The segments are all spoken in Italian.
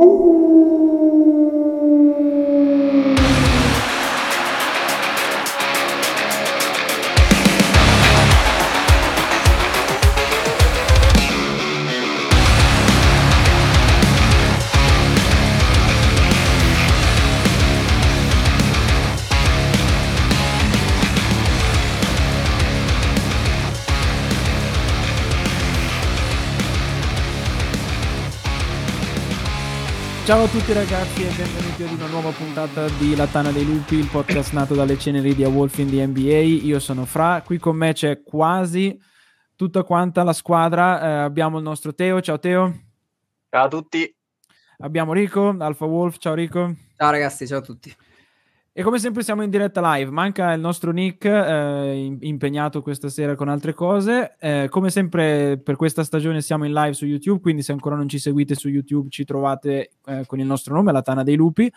Au! Ciao a tutti ragazzi e benvenuti ad una nuova puntata di La Tana dei Lupi, il podcast nato dalle ceneri di A Wolf in the NBA. Io sono Fra, qui con me c'è quasi tutta quanta la squadra. Eh, abbiamo il nostro Teo, ciao Teo. Ciao a tutti. Abbiamo Rico, Alfa Wolf, ciao Rico. Ciao ragazzi, ciao a tutti. E come sempre siamo in diretta live, manca il nostro Nick eh, impegnato questa sera con altre cose. Eh, come sempre per questa stagione siamo in live su YouTube, quindi se ancora non ci seguite su YouTube ci trovate eh, con il nostro nome, La Tana dei Lupi.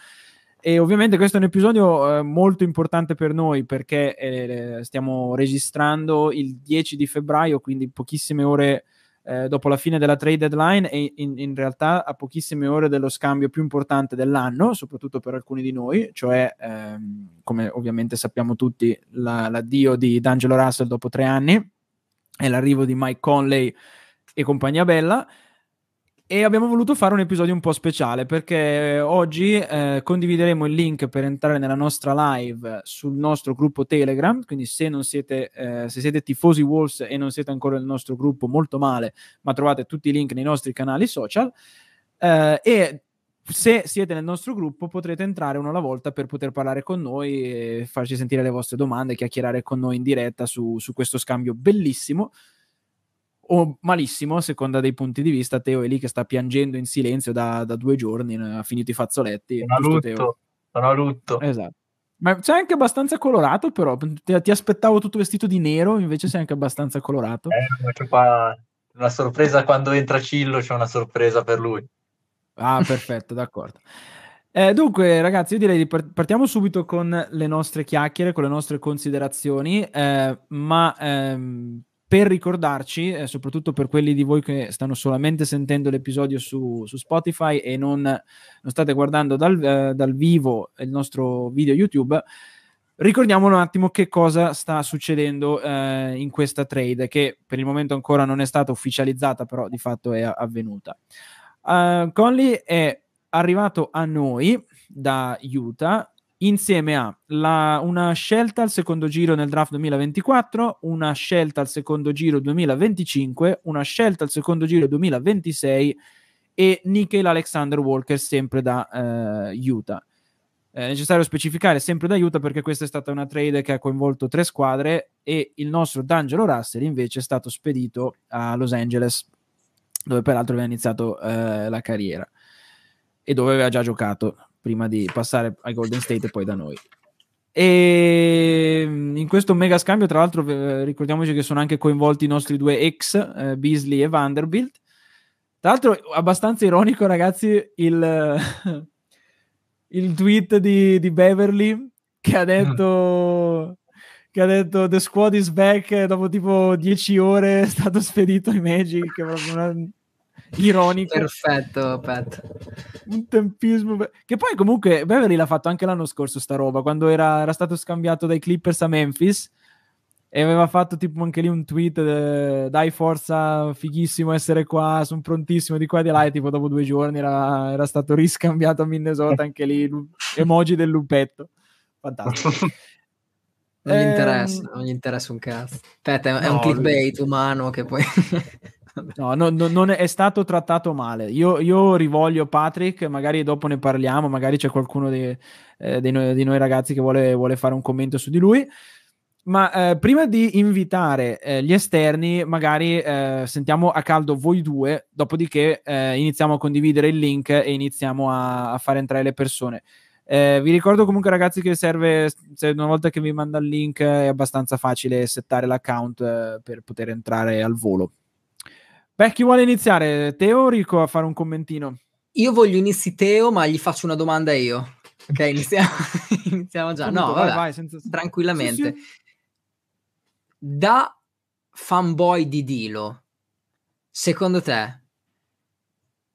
E ovviamente questo è un episodio eh, molto importante per noi perché eh, stiamo registrando il 10 di febbraio, quindi pochissime ore eh, dopo la fine della trade deadline e in, in, realtà a pochissime ore dello scambio più importante dell'anno, soprattutto per alcuni di noi, cioè ehm, come ovviamente sappiamo tutti la, l'addio di D'Angelo Russell dopo tre anni e l'arrivo di Mike Conley e compagnia bella e abbiamo voluto fare un episodio un po' speciale perché oggi eh, condivideremo il link per entrare nella nostra live sul nostro gruppo Telegram, quindi se siete, eh, se siete tifosi Wolves e non siete ancora nel nostro gruppo, molto male, ma trovate tutti i link nei nostri canali social eh, e se siete nel nostro gruppo potrete entrare uno alla volta per poter parlare con noi farci sentire le vostre domande, chiacchierare con noi in diretta su, su questo scambio bellissimo o malissimo a seconda dei punti di vista. Teo è lì che sta piangendo in silenzio da, da due giorni, ha finito i fazzoletti. Sono lutto, sono a lutto. Esatto. Ma sei anche abbastanza colorato, però ti, ti, aspettavo tutto vestito di nero, invece sei anche abbastanza colorato. Eh, c'è qua una sorpresa quando entra Cillo, c'è una sorpresa per lui. Ah, perfetto, d'accordo. Eh, dunque, ragazzi, io direi di partiamo subito con le nostre chiacchiere, con le nostre considerazioni, eh, ma ehm, per ricordarci, eh, soprattutto per quelli di voi che stanno solamente sentendo l'episodio su, su Spotify e non, non, state guardando dal, eh, dal, vivo il nostro video YouTube, ricordiamo un attimo che cosa sta succedendo eh, in questa trade, che per il momento ancora non è stata ufficializzata, però di fatto è avvenuta. Uh, Conley è arrivato a noi da Utah insieme a la, una scelta al secondo giro nel draft 2024, una scelta al secondo giro 2025, una scelta al secondo giro 2026 e Nickel Alexander Walker sempre da uh, Utah. È necessario specificare sempre da Utah perché questa è stata una trade che ha coinvolto tre squadre e il nostro D'Angelo Russell invece è stato spedito a Los Angeles dove peraltro aveva iniziato uh, la carriera e dove aveva già giocato prima di passare ai Golden State e poi da noi. E mm, in questo mega scambio, tra l'altro, eh, ricordiamoci che sono anche coinvolti i nostri due ex, eh, Beasley e Vanderbilt. Tra l'altro, abbastanza ironico, ragazzi, il, il tweet di, di, Beverly che ha detto. Che ha detto The squad is back dopo tipo 10 ore è stato spedito ai Magic. Una, ironico. Perfetto, Pat. Un tempismo. Che poi comunque Beverly l'ha fatto anche l'anno scorso sta roba, quando era, era stato scambiato dai Clippers a Memphis e aveva fatto tipo anche lì un tweet de, dai forza fighissimo essere qua sono prontissimo di qua e di là e tipo dopo due giorni era, era stato riscambiato a Minnesota anche lì emoji del lupetto fantastico non gli interessa, ehm... non gli interessa un cazzo. Aspetta, è, no, un clickbait lui... umano che poi No, no, no, non è stato trattato male. Io, io, rivoglio Patrick, magari dopo ne parliamo, magari c'è qualcuno di, eh, di, noi, di noi, ragazzi che vuole, vuole, fare un commento su di lui. Ma eh, prima di invitare eh, gli esterni, magari eh, sentiamo a caldo voi due, dopodiché eh, iniziamo a condividere il link e iniziamo a, a fare entrare le persone. Eh, vi ricordo comunque ragazzi che serve, se una volta che vi manda il link è abbastanza facile settare l'account per poter entrare al volo. Beh, chi vuole iniziare? Teo o Rico a fare un commentino? Io voglio inizi Teo, ma gli faccio una domanda io. Ok, iniziamo, iniziamo già. Comunque, no, vai, vai, senza... tranquillamente. Sì, sì. Da fanboy di Dilo, secondo te,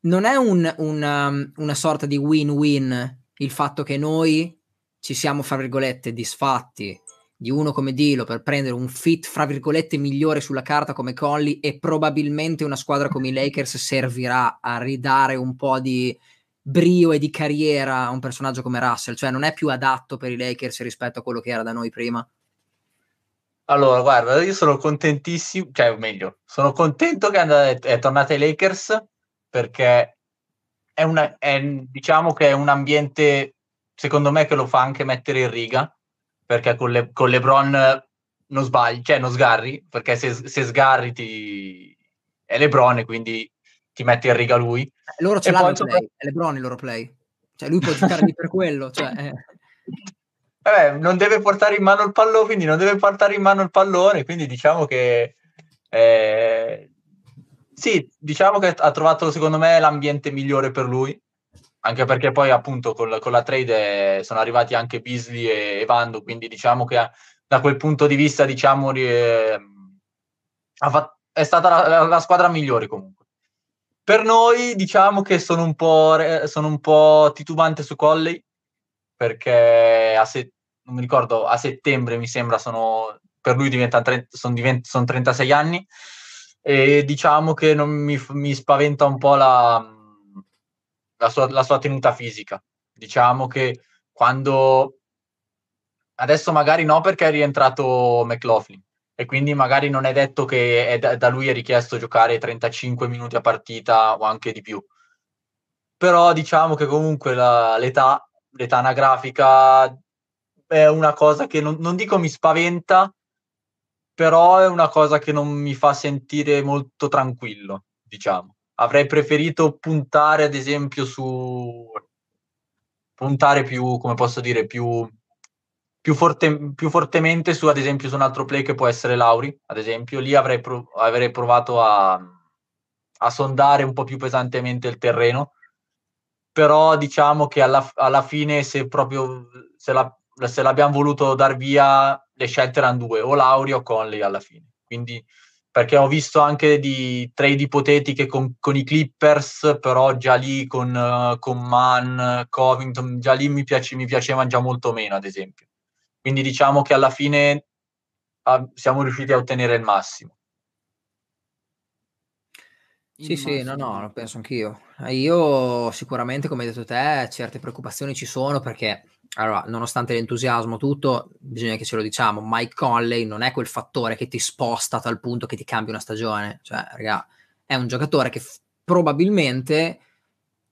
non è un, una, um, una sorta di win-win il fatto che noi ci siamo, fra virgolette, disfatti di uno come Dilo per prendere un fit, fra virgolette, migliore sulla carta come Conley e probabilmente una squadra come i Lakers servirà a ridare un po' di brio e di carriera a un personaggio come Russell, cioè non è più adatto per i Lakers rispetto a quello che era da noi prima. Allora, guarda, io sono contentissimo, cioè, o meglio, sono contento che è tornata ai Lakers perché è, una, è, diciamo che è un ambiente, secondo me, che lo fa anche mettere in riga, perché con, le, con LeBron non sbagli, cioè non sgarri, perché se, se sgarri ti... è LeBron e quindi ti metti in riga lui. Eh, loro ce l'hanno il play, è LeBron il loro play. Cioè lui può giocare lì per quello, cioè... Eh. Vabbè, non deve portare in mano il pallone, quindi non deve portare in mano il pallone, quindi diciamo che eh, sì, diciamo che ha trovato secondo me l'ambiente migliore per lui, anche perché poi appunto con la, con la trade sono arrivati anche Beasley e, Vando, quindi diciamo che da quel punto di vista diciamo eh, fatto, è stata la, la, squadra migliore comunque. Per noi diciamo che sono un po', sono un po titubante su Colley, perché a, se, ricordo, a settembre mi sembra sono, per lui diventa, sono, divent, sono 36 anni e diciamo che mi, mi spaventa un po' la, la, sua, la sua tenuta fisica. Diciamo che quando adesso magari no perché è rientrato McLaughlin e quindi magari non è detto che è da, da, lui è richiesto giocare 35 minuti a partita o anche di più. Però diciamo che comunque la, l'età l'età anagrafica è una cosa che non, non dico mi spaventa, però è una cosa che non mi fa sentire molto tranquillo, diciamo. Avrei preferito puntare, ad esempio, su puntare più, come posso dire, più, più, forte, più fortemente su, ad esempio, su un altro play che può essere Lauri, ad esempio. Lì avrei, prov- avrei provato a, a sondare un po' più pesantemente il terreno però diciamo che alla, alla fine se proprio se, la, se, l'abbiamo voluto dar via le scelte erano due o Lauri o Conley alla fine quindi perché ho visto anche di trade ipotetiche con, con i Clippers però già lì con, uh, con Mann, Covington già lì mi, piace, mi piacevano già molto meno ad esempio. Quindi diciamo che alla fine uh, siamo riusciti a ottenere il massimo. Sì, sì, no, no, lo penso anch'io. Io sicuramente, come hai detto te, certe preoccupazioni ci sono perché, allora, nonostante l'entusiasmo, tutto, bisogna che ce lo diciamo, Mike Conley non è quel fattore che ti sposta a tal punto che ti cambia una stagione. Cioè, raga, è un giocatore che f- probabilmente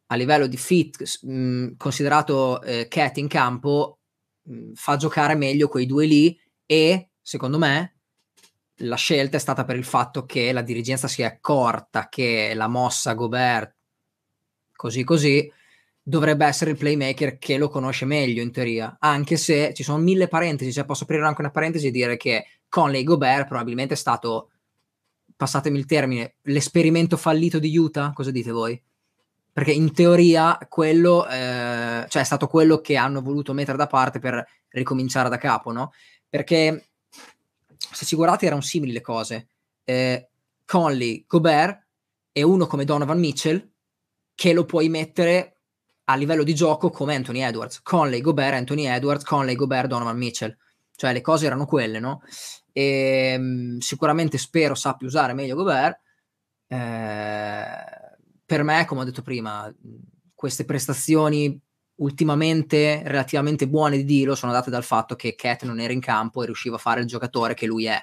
a livello di fit, mh, considerato eh, Cat in campo, mh, fa giocare meglio quei due lì e, secondo me, la scelta è stata per il fatto che la dirigenza si è accorta che la mossa Gobert, così così, dovrebbe essere il playmaker che lo conosce meglio in teoria, anche se ci sono mille parentesi, cioè posso aprire anche una parentesi e dire che Conley Gobert probabilmente è stato, passatemi il termine, l'esperimento fallito di Utah, cosa dite voi? Perché in teoria quello, eh, cioè è stato quello che hanno voluto mettere da parte per ricominciare da capo, no? Perché se ci guardate erano simili le cose. Eh, Conley, Gobert e uno come Donovan Mitchell che lo puoi mettere a livello di gioco come Anthony Edwards. Conley, Gobert, Anthony Edwards, Conley, Gobert, Donovan Mitchell. Cioè le cose erano quelle, no? E, mh, sicuramente spero sappia usare meglio Gobert. Eh, per me, come ho detto prima, queste prestazioni ultimamente relativamente buone di Dilo sono date dal fatto che Cat non era in campo e riusciva a fare il giocatore che lui è.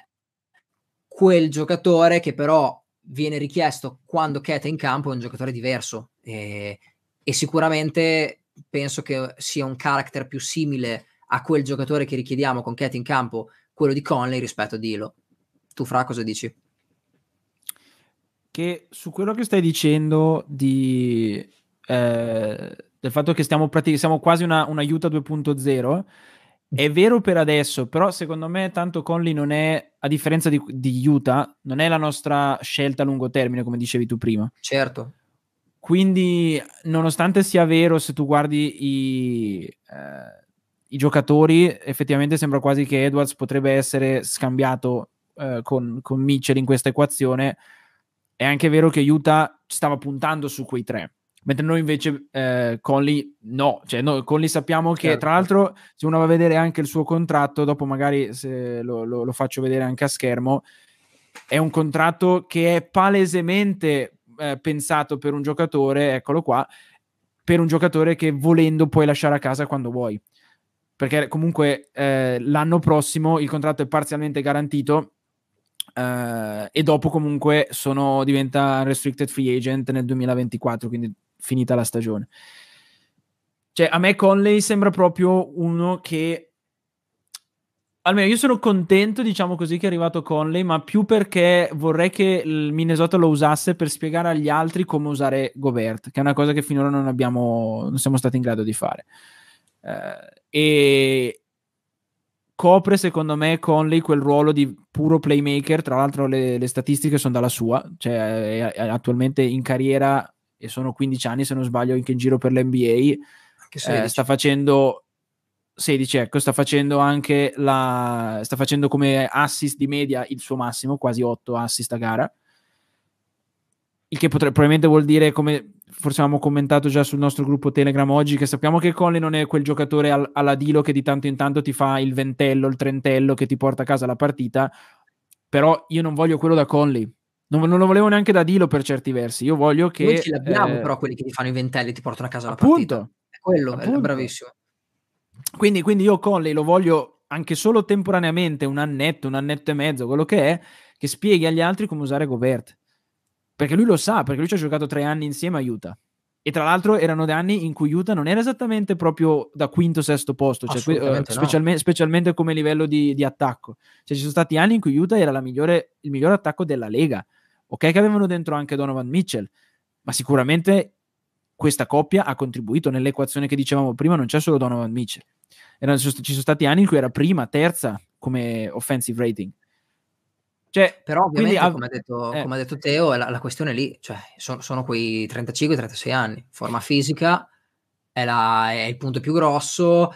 Quel giocatore che però viene richiesto quando Cat è in campo è un giocatore diverso e, e sicuramente penso che sia un character più simile a quel giocatore che richiediamo con Cat in campo, quello di Conley rispetto a Dilo. Tu Fra cosa dici? Che su quello che stai dicendo di eh, del fatto che stiamo, pratic- siamo quasi una, un aiuto 2.0. È vero per adesso, però secondo me tanto Conley non è, a differenza di, di Utah, non è la nostra scelta a lungo termine, come dicevi tu prima. Certo. Quindi, nonostante sia vero, se tu guardi i, eh, i giocatori, effettivamente sembra quasi che Edwards potrebbe essere scambiato eh, con, con Mitchell in questa equazione. È anche vero che Utah stava puntando su quei tre Mentre noi invece eh, Conley no, cioè noi Conley sappiamo che certo. tra l'altro se uno va a vedere anche il suo contratto, dopo magari lo, lo, lo faccio vedere anche a schermo, è un contratto che è palesemente eh, pensato per un giocatore, eccolo qua, per un giocatore che volendo puoi lasciare a casa quando vuoi. Perché comunque eh, l'anno prossimo il contratto è parzialmente garantito eh, e dopo comunque sono, diventa restricted free agent nel 2024, quindi finita la stagione. Cioè, a me Conley sembra proprio uno che almeno io sono contento, diciamo così, che è arrivato Conley, ma più perché vorrei che il Minnesota lo usasse per spiegare agli altri come usare Gobert, che è una cosa che finora non abbiamo, non siamo stati in grado di fare. Uh, e copre, secondo me, Conley quel ruolo di puro playmaker. Tra l'altro, le, le statistiche sono dalla sua, cioè è, è attualmente in carriera e sono 15 anni, se non sbaglio, anche in giro per l'NBA. Eh, sta facendo 16, ecco, sta facendo anche la sta facendo come assist di media il suo massimo, quasi 8 assist a gara. Il che potrebbe, probabilmente vuol dire, come forse avevamo commentato già sul nostro gruppo Telegram oggi, che sappiamo che Conley non è quel giocatore al, alla Dilo che di tanto in tanto ti fa il ventello, il trentello, che ti porta a casa la partita, però io non voglio quello da Conley. Non, non lo volevo neanche da Dilo per certi versi. Io voglio che... Noi ce l'abbiamo eh, però quelli che ti fanno i ventelli e ti portano a casa la appunto, partita. È quello, appunto. è bravissimo. Quindi, quindi io Conley lo voglio anche solo temporaneamente, un annetto, un annetto e mezzo, quello che è, che spieghi agli altri come usare Gobert. Perché lui lo sa, perché lui ci ha giocato tre anni insieme a Utah. E tra l'altro erano dei anni in cui Utah non era esattamente proprio da quinto sesto posto, cioè, specialmente, no. specialmente, come livello di, di, attacco. Cioè, ci sono stati anni in cui Utah era migliore, il miglior attacco della Lega. Ok che avevano dentro anche Donovan Mitchell, ma sicuramente questa coppia ha contribuito nell'equazione che dicevamo prima, non c'è solo Donovan Mitchell. Erano, ci sono stati anni in cui era prima, terza come offensive rating. Cioè, Però ovviamente, quindi, come, ha detto, eh. come, ha detto, Teo, la, la questione lì, cioè, sono, sono quei 35-36 anni, forma fisica è, la, è, il punto più grosso,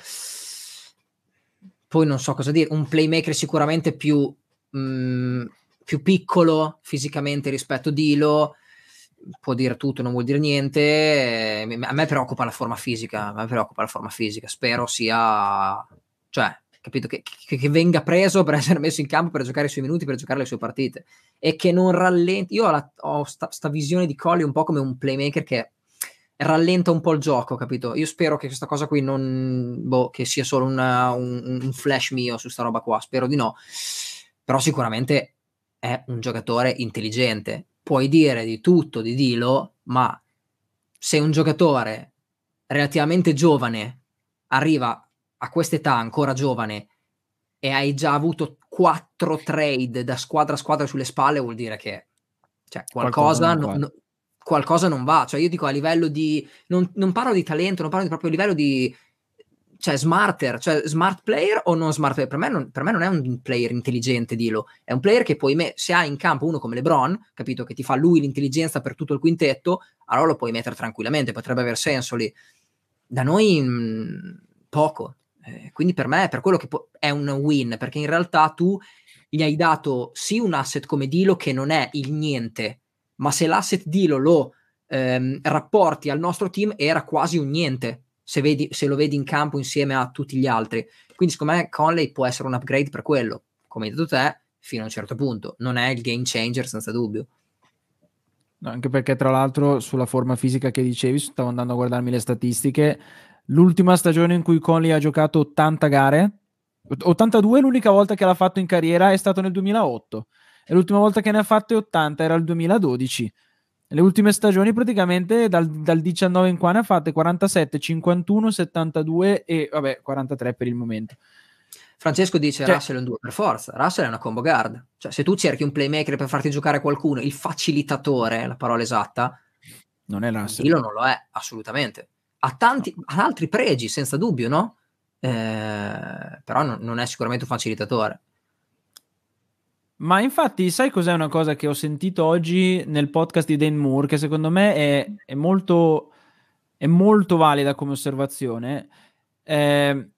poi non so cosa dire, un playmaker sicuramente più, mh, mm, più piccolo fisicamente rispetto a Dilo, può dire tutto, non vuol dire niente. Eh, a me preoccupa la forma fisica, a me preoccupa la forma fisica. Spero sia, cioè, capito, che, che, che, venga preso per essere messo in campo per giocare i suoi minuti, per giocare le sue partite e che non rallenti. Io ho, la, ho sta, sta, visione di Colli un po' come un playmaker che rallenta un po' il gioco, capito? Io spero che questa cosa qui non, boh, che sia solo una, un, un flash mio su sta roba qua, spero di no. Però sicuramente è un giocatore intelligente puoi dire di tutto di Dilo, ma se un giocatore relativamente giovane arriva a quest'età ancora giovane e hai già avuto quattro trade da squadra a squadra sulle spalle, vuol dire che cioè, qualcosa, qualcosa, non, qualcosa non va. Cioè, io dico a livello di. Non, non parlo di talento, non parlo di proprio a livello di cioè smarter, cioè smart player o non smart player? Per me non, per me non è un player intelligente, Dilo. È un player che puoi me- se hai in campo uno come LeBron, capito, che ti fa lui l'intelligenza per tutto il quintetto, allora lo puoi mettere tranquillamente, potrebbe aver senso lì. Da noi mh, mm, poco. Eh, quindi per me per quello che po- è un win, perché in realtà tu gli hai dato sì un asset come Dilo che non è il niente, ma se l'asset Dilo lo ehm, rapporti al nostro team era quasi un niente se, vedi, se, lo vedi in campo insieme a tutti gli altri. Quindi secondo me Conley può essere un upgrade per quello, come hai detto te, fino a un certo punto. Non è il game changer senza dubbio. No, anche perché tra l'altro sulla forma fisica che dicevi, stavo andando a guardarmi le statistiche, l'ultima stagione in cui Conley ha giocato 80 gare, 82 l'unica volta che l'ha fatto in carriera è stato nel 2008 e l'ultima volta che ne ha fatte 80 era il 2012 le ultime stagioni praticamente dal, dal 19 in qua ne ha fatte 47, 51, 72 e vabbè 43 per il momento. Francesco dice cioè, Russell è un 2 per forza, Russell è una combo guard. Cioè se tu cerchi un playmaker per farti giocare qualcuno, il facilitatore, la parola esatta, non è Russell. Dilo non lo è, assolutamente. Ha tanti, no. ha altri pregi, senza dubbio, no? Eh, però non, non è sicuramente un facilitatore. Ma infatti, sai cos'è una cosa che ho sentito oggi nel podcast di Dan Moore, che secondo me è, è, molto, è molto, valida come osservazione? Eh,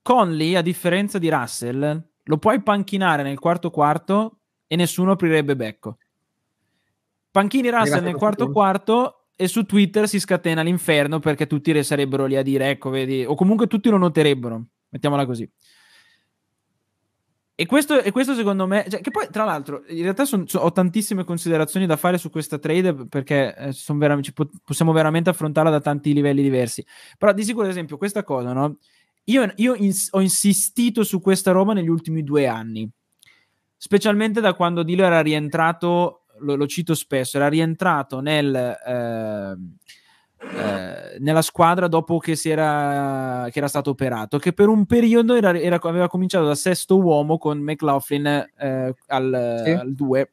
Conley, a differenza di Russell, lo puoi panchinare nel quarto quarto e nessuno aprirebbe becco. Panchini Russell nel quarto quarto e su Twitter si scatena l'inferno perché tutti sarebbero lì a dire ecco vedi o comunque tutti lo noterebbero mettiamola così e questo, e questo secondo me, cioè, che poi tra l'altro in realtà son, son, ho tantissime considerazioni da fare su questa trade perché eh, vera- po- possiamo veramente affrontarla da tanti livelli diversi. Però di sicuro, ad esempio, questa cosa, no? Io, io ins- ho insistito su questa roba negli ultimi due anni, specialmente da quando Dilo era rientrato, lo, lo cito spesso, era rientrato nel... Eh, eh, nella squadra dopo che, si era, che era stato operato, che per un periodo era, era, aveva cominciato da sesto uomo con McLaughlin eh, al, 2,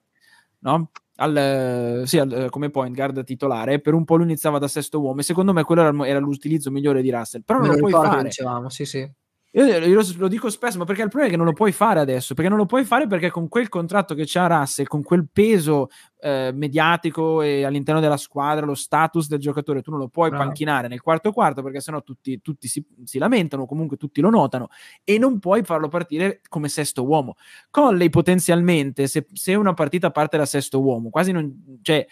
no? Al, sì, al, come point guard titolare. Per un po' lui iniziava da sesto uomo e secondo me quello era, era l'utilizzo migliore di Russell. Però non lo, lo puoi fare. Dicevamo, sì, sì. Io, io, lo dico spesso, ma perché il problema è che non lo puoi fare adesso? Perché non lo puoi fare perché con quel contratto che c'ha Russell, con quel peso eh, mediatico e all'interno della squadra, lo status del giocatore, tu non lo puoi Bravo. panchinare nel quarto quarto perché sennò tutti, tutti si, si, lamentano, comunque tutti lo notano e non puoi farlo partire come sesto uomo. Conley potenzialmente, se, se una partita parte da sesto uomo, quasi non... Cioè,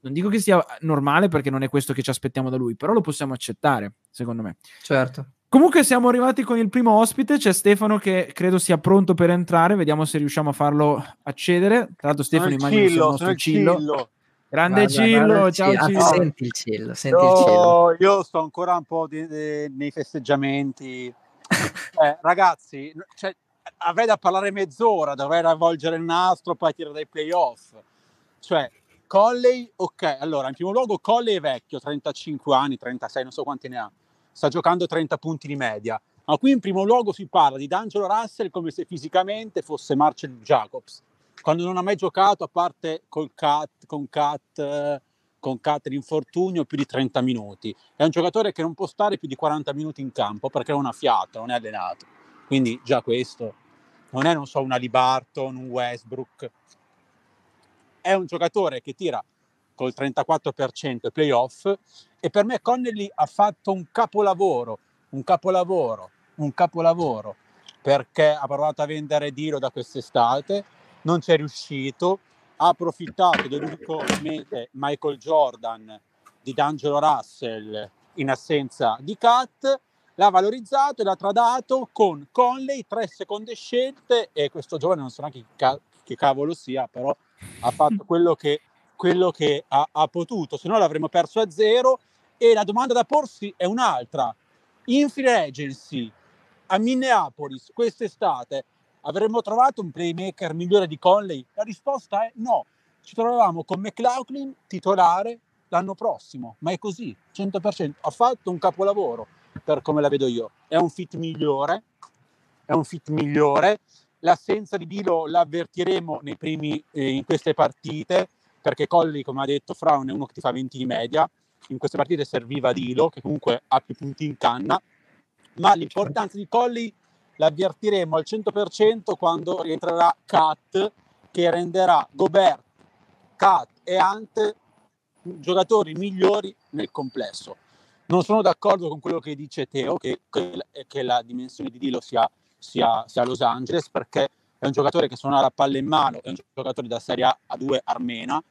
non dico che sia normale perché non è questo che ci aspettiamo da lui, però lo possiamo accettare, secondo me. Certo. Comunque siamo arrivati con il primo ospite, c'è Stefano che credo sia pronto per entrare, vediamo se riusciamo a farlo accedere. Tra l'altro Stefano immagino sia il nostro Cillo. cillo. Grande guarda, Cillo, guarda, ciao Cillo. Ah, senti il Cillo, senti io, il Cillo. Io sto ancora un po' di, di, nei festeggiamenti. eh, ragazzi, cioè, avrei da parlare mezz'ora, dovrei avvolgere il nastro, poi tirare dai playoff. Cioè, Colley, ok, allora, in primo luogo Colley è vecchio, 35 anni, 36, non so quanti ne ha sta giocando 30 punti di media. Ma qui in primo luogo si parla di D'Angelo Russell come se fisicamente fosse Marcel Jacobs, quando non ha mai giocato a parte col cat, con Cat, con Cat l'infortunio più di 30 minuti. È un giocatore che non può stare più di 40 minuti in campo perché non ha fiato, non è allenato. Quindi già questo non è, non so, una Libarton, un Westbrook. È un giocatore che tira col 34% ai playoff e per me Connelly ha fatto un capolavoro, un capolavoro, un capolavoro, perché ha provato a vendere Dilo da quest'estate, non ci è riuscito, ha approfittato dell'unico mese Michael Jordan di D'Angelo Russell in assenza di Cat, l'ha valorizzato e l'ha tradato con Conley, tre seconde scelte e questo giovane non so neanche che cavolo sia, però ha fatto quello che, quello che ha, ha potuto, se no l'avremmo perso a zero e la domanda da porsi è un'altra. In free agency a Minneapolis quest'estate avremmo trovato un playmaker migliore di Conley? La risposta è no. Ci trovavamo con McLaughlin titolare l'anno prossimo, ma è così, 100%. Ha fatto un capolavoro per come la vedo io. È un fit migliore, è un fit migliore. L'assenza di Dilo l'avvertiremo nei primi, eh, in queste partite, perché Colli, come ha detto Fraun, è uno che ti fa 20 di media. In queste partite serviva Dilo, che comunque ha più punti in canna, ma l'importanza di Colli l'avvertiremo al 100% quando rientrerà Kat, che renderà Gobert, Kat e Ant giocatori migliori nel complesso. Non sono d'accordo con quello che dice Teo, che, che la dimensione di Dilo sia, sia, sia Los Angeles, perché è un giocatore che suona la palla in mano, è un giocatore da Serie A a 2 armena,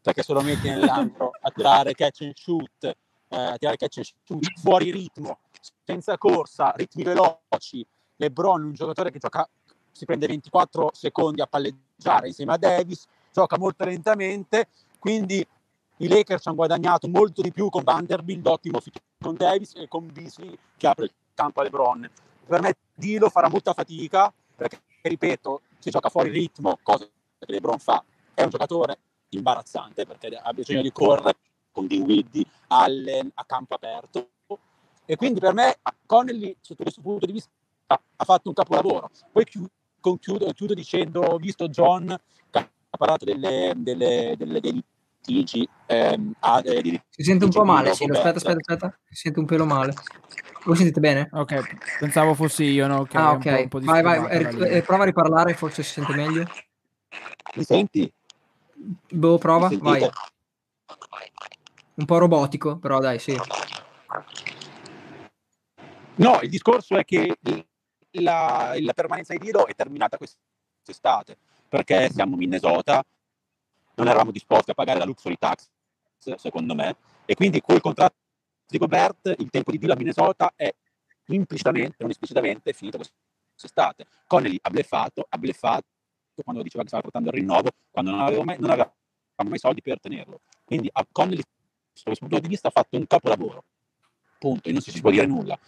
perché se lo metti nell'antro a tirare catch and shoot, eh, a tirare catch and shoot fuori ritmo, senza corsa, ritmi veloci. LeBron, un giocatore che gioca, si prende 24 secondi a palleggiare insieme a Davis, gioca molto lentamente, quindi i Lakers hanno guadagnato molto di più con Vanderbilt, ottimo con Davis e con Beasley che apre il campo a LeBron. Per me Dilo farà molta fatica perché, ripeto, si gioca fuori ritmo, cosa che LeBron fa. È un giocatore imbarazzante perché ha bisogno di correre con Dinwiddie, Allen a campo aperto e quindi per me Connelly sotto questo punto di vista ha fatto un capolavoro. Poi concludo, chiudo dicendo, ho visto John che ha parlato delle, delle, delle, dei litigi. Ehm, ah, di, si sente un po' male, sì, aspetta, aspetta, aspetta, si sente un pelo male. Voi sentite bene? Ok, pensavo fossi io, no? Okay, ah, ok. vai, vai, eh, prova a riparlare, forse si sente meglio. Mi senti? Boh, prova, vai. Un po' robotico, però dai, sì. No, il discorso è che la, la permanenza di Dilo è terminata quest'estate, perché siamo in Minnesota, non eravamo disposti a pagare la luxury tax, secondo me, E quindi col contratto di Gobert il tempo di Dio a Minnesota è implicitamente, non esplicitamente, finito quest'estate. Connelly ha bleffato, ha bleffato quando diceva che stava portando il rinnovo, quando non aveva mai, non aveva mai soldi per tenerlo. Quindi a Connelly, da questo punto di vista, ha fatto un capolavoro. Punto, e non si può dire nulla.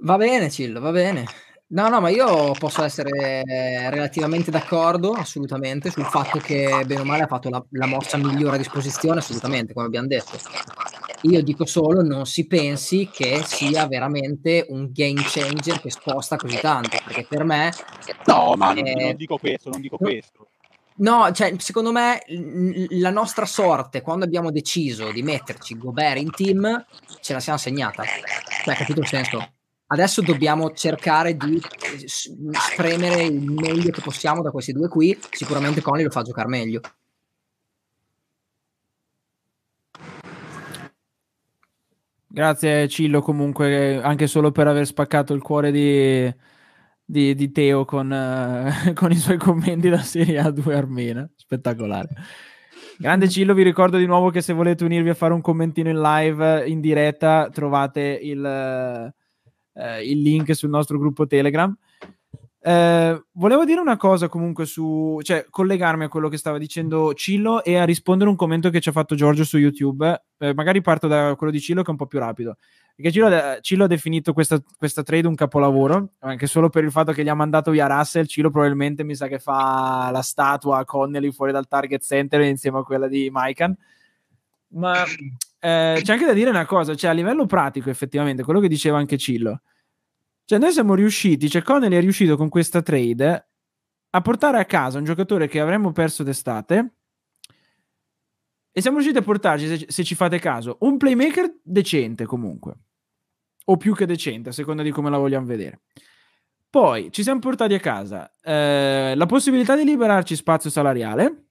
Va bene, Cillo, va bene. No, no, ma io posso essere relativamente d'accordo, assolutamente, sul fatto che bene o male ha fatto la, la mossa migliore a disposizione, assolutamente, come abbiamo detto. Io dico solo non si pensi che sia veramente un game changer che sposta così tanto, perché per me... No, ma non, non dico questo, non dico questo. No, cioè, secondo me la nostra sorte, quando abbiamo deciso di metterci Gobert in team, ce la siamo segnata. Cioè, capito il senso? Adesso dobbiamo cercare di spremere il meglio che possiamo da questi due qui. Sicuramente Conley lo fa giocare meglio. Grazie Cillo comunque anche solo per aver spaccato il cuore di, di, di Teo con, uh, con, i suoi commenti da Serie A2 armena. Spettacolare. Grande Cillo, vi ricordo di nuovo che se volete unirvi a fare un commentino in live, in diretta, trovate il eh, il link sul nostro gruppo Telegram. Eh, volevo dire una cosa comunque su, cioè collegarmi a quello che stava dicendo Cillo e a rispondere un commento che ci ha fatto Giorgio su YouTube. Eh, magari parto da quello di Cillo che è un po' più rapido. Perché Cillo, Cillo ha definito questa, questa, trade un capolavoro, anche solo per il fatto che gli ha mandato via Russell. Cillo probabilmente mi sa che fa la statua a Connelly fuori dal target center insieme a quella di Maikan. Ma eh, c'è anche da dire una cosa, cioè a livello pratico effettivamente, quello che diceva anche Cillo, cioè noi siamo riusciti, cioè Connelly è riuscito con questa trade a portare a casa un giocatore che avremmo perso d'estate e siamo riusciti a portarci, se, se ci fate caso, un playmaker decente comunque, o più che decente, a seconda di come la vogliamo vedere. Poi ci siamo portati a casa eh, la possibilità di liberarci spazio salariale,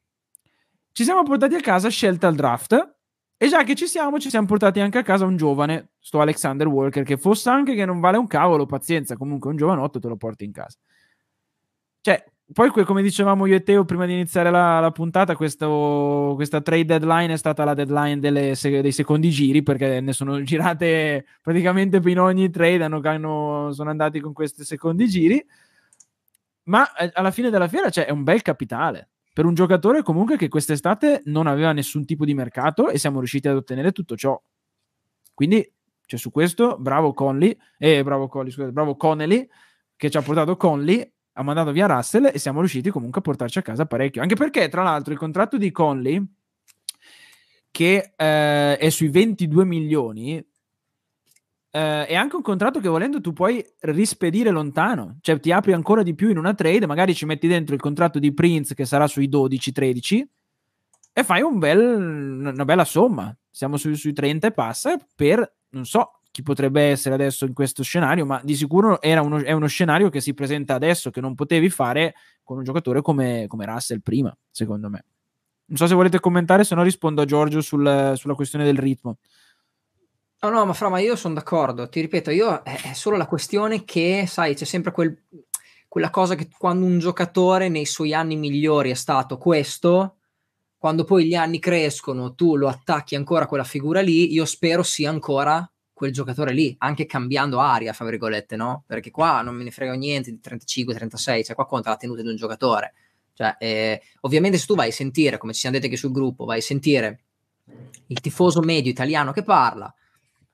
ci siamo portati a casa scelta al draft e già che ci siamo, ci siamo portati anche a casa un giovane, sto Alexander Walker, che fosse anche che non vale un cavolo, pazienza, comunque un giovanotto te lo porti in casa. Cioè, poi come dicevamo io e Teo prima di iniziare la, la puntata, questo, questa trade deadline è stata la deadline delle, dei secondi giri, perché ne sono girate praticamente in ogni trade, hanno, hanno, sono andati con questi secondi giri, ma eh, alla fine della fiera cioè, è un bel capitale per un giocatore comunque che quest'estate non aveva nessun tipo di mercato e siamo riusciti ad ottenere tutto ciò. Quindi, cioè, su questo, bravo Conley, eh, bravo Conley, scusate, bravo Connelly, che ci ha portato Conley, ha mandato via Russell e siamo riusciti comunque a portarci a casa parecchio. Anche perché, tra l'altro, il contratto di Conley, che eh, è sui 22 milioni, Uh, è anche un contratto che volendo tu puoi rispedire lontano, cioè ti apri ancora di più in una trade, magari ci metti dentro il contratto di Prince che sarà sui 12-13 e fai un bel, una bella somma. Siamo su, sui 30 e passa per, non so chi potrebbe essere adesso in questo scenario, ma di sicuro uno, è uno scenario che si presenta adesso che non potevi fare con un giocatore come, come Russell prima, secondo me. Non so se volete commentare, se no rispondo a Giorgio sul, sulla questione del ritmo. No, no, ma fra, ma io sono d'accordo. Ti ripeto, io è, è solo la questione che, sai, c'è sempre quel, quella cosa che quando un giocatore nei suoi anni migliori è stato questo, quando poi gli anni crescono, tu lo attacchi ancora a quella figura lì, io spero sia ancora quel giocatore lì, anche cambiando aria, fra virgolette, no? Perché qua non me ne frega niente di 35-36, cioè qua conta la tenuta di un giocatore. Cioè, eh, ovviamente se tu vai a sentire, come ci siamo detti anche sul gruppo, vai a sentire il tifoso medio italiano che parla,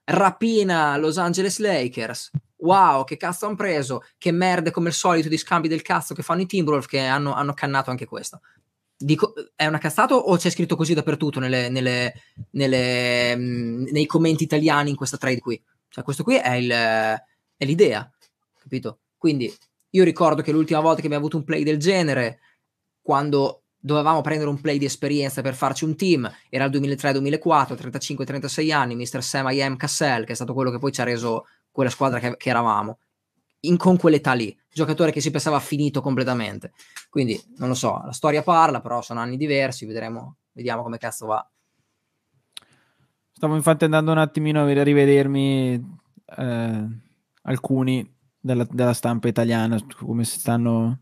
rapina Los Angeles Lakers. Wow, che cazzo hanno preso? Che merde come al solito di scambi del cazzo che fanno i Timberwolves che hanno, hanno cannato anche questo. Dico, è una cazzata o c'è scritto così dappertutto nelle, nelle, nelle, mh, nei commenti italiani in questa trade qui? Cioè, questo qui è, il, è l'idea, capito? Quindi io ricordo che l'ultima volta che abbiamo avuto un play del genere, quando dovevamo prendere un play di esperienza per farci un team, era il 2003-2004, 35-36 anni, Mr. Sam I.M. Cassell, che è stato quello che poi ci ha reso quella squadra che, che eravamo, in, con quell'età lì, giocatore che si pensava finito completamente. Quindi, non lo so, la storia parla, però sono anni diversi, vedremo, vediamo come cazzo va. Stavo infatti andando un attimino a rivedermi eh, alcuni della, della stampa italiana, come si stanno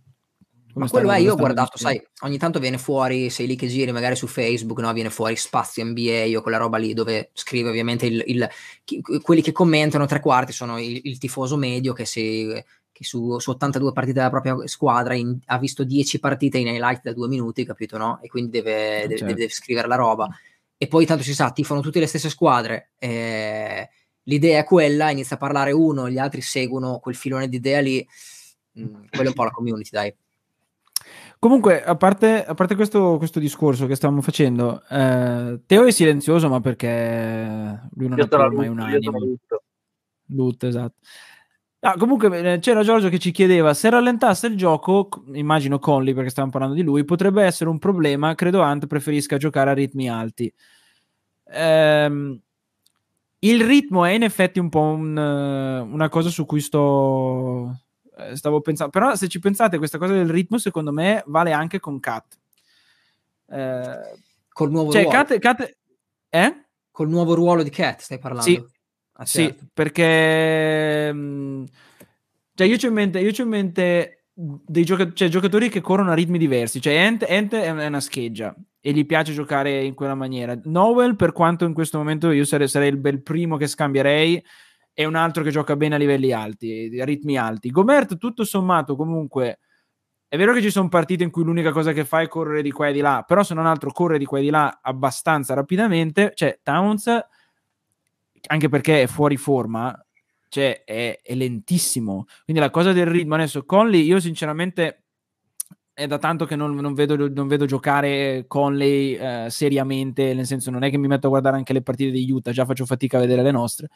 Ma quello è, io ho guardato, sai, ogni tanto viene fuori, sei lì che giri magari su Facebook, no? viene fuori Spazio NBA o quella roba lì dove scrive ovviamente il, il, chi, quelli che commentano tre quarti sono il, il tifoso medio che, si, che su, su, 82 partite della propria squadra in, ha visto 10 partite in highlight da due minuti, capito no? E quindi deve, certo. deve, deve scrivere la roba. E poi tanto si sa, tifano tutte le stesse squadre. Eh, l'idea è quella, inizia a parlare uno, gli altri seguono quel filone di idea lì. Mm, quello è un po' la community, dai. Comunque, a parte, a parte questo, questo, discorso che stavamo facendo, eh, Teo è silenzioso, ma perché lui non io ha mai un animo. Loot, esatto. Ah, comunque eh, c'era Giorgio che ci chiedeva se rallentasse il gioco, immagino Conley perché stavamo parlando di lui, potrebbe essere un problema, credo Ant preferisca giocare a ritmi alti. Ehm, il ritmo è in effetti un po' un, una cosa su cui sto, stavo pensando, però se ci pensate, questa cosa del ritmo, secondo me, vale anche con Cat. Eh, Col nuovo cioè, ruolo. Cat, Cat, eh? Col nuovo ruolo di Cat, stai parlando? Sì, ah, certo. sì perché... Mm, cioè, io ho in mente, io ho in mente dei gioca- cioè, giocatori che corrono a ritmi diversi. Cioè, Ant, Ant è una scheggia e gli piace giocare in quella maniera. Noel, per quanto in questo momento io sarei, sarei il bel primo che scambierei, e un altro che gioca bene a livelli alti, a ritmi alti. Gomert, tutto sommato, comunque, è vero che ci sono partite in cui l'unica cosa che fa è correre di qua e di là, però se non altro corre di qua e di là abbastanza rapidamente, cioè Towns, anche perché è fuori forma, cioè è, è lentissimo. Quindi la cosa del ritmo, adesso Conley, io sinceramente è da tanto che non, non, vedo, non vedo, giocare Conley eh, seriamente, nel senso non è che mi metto a guardare anche le partite di Utah, già faccio fatica a vedere le nostre.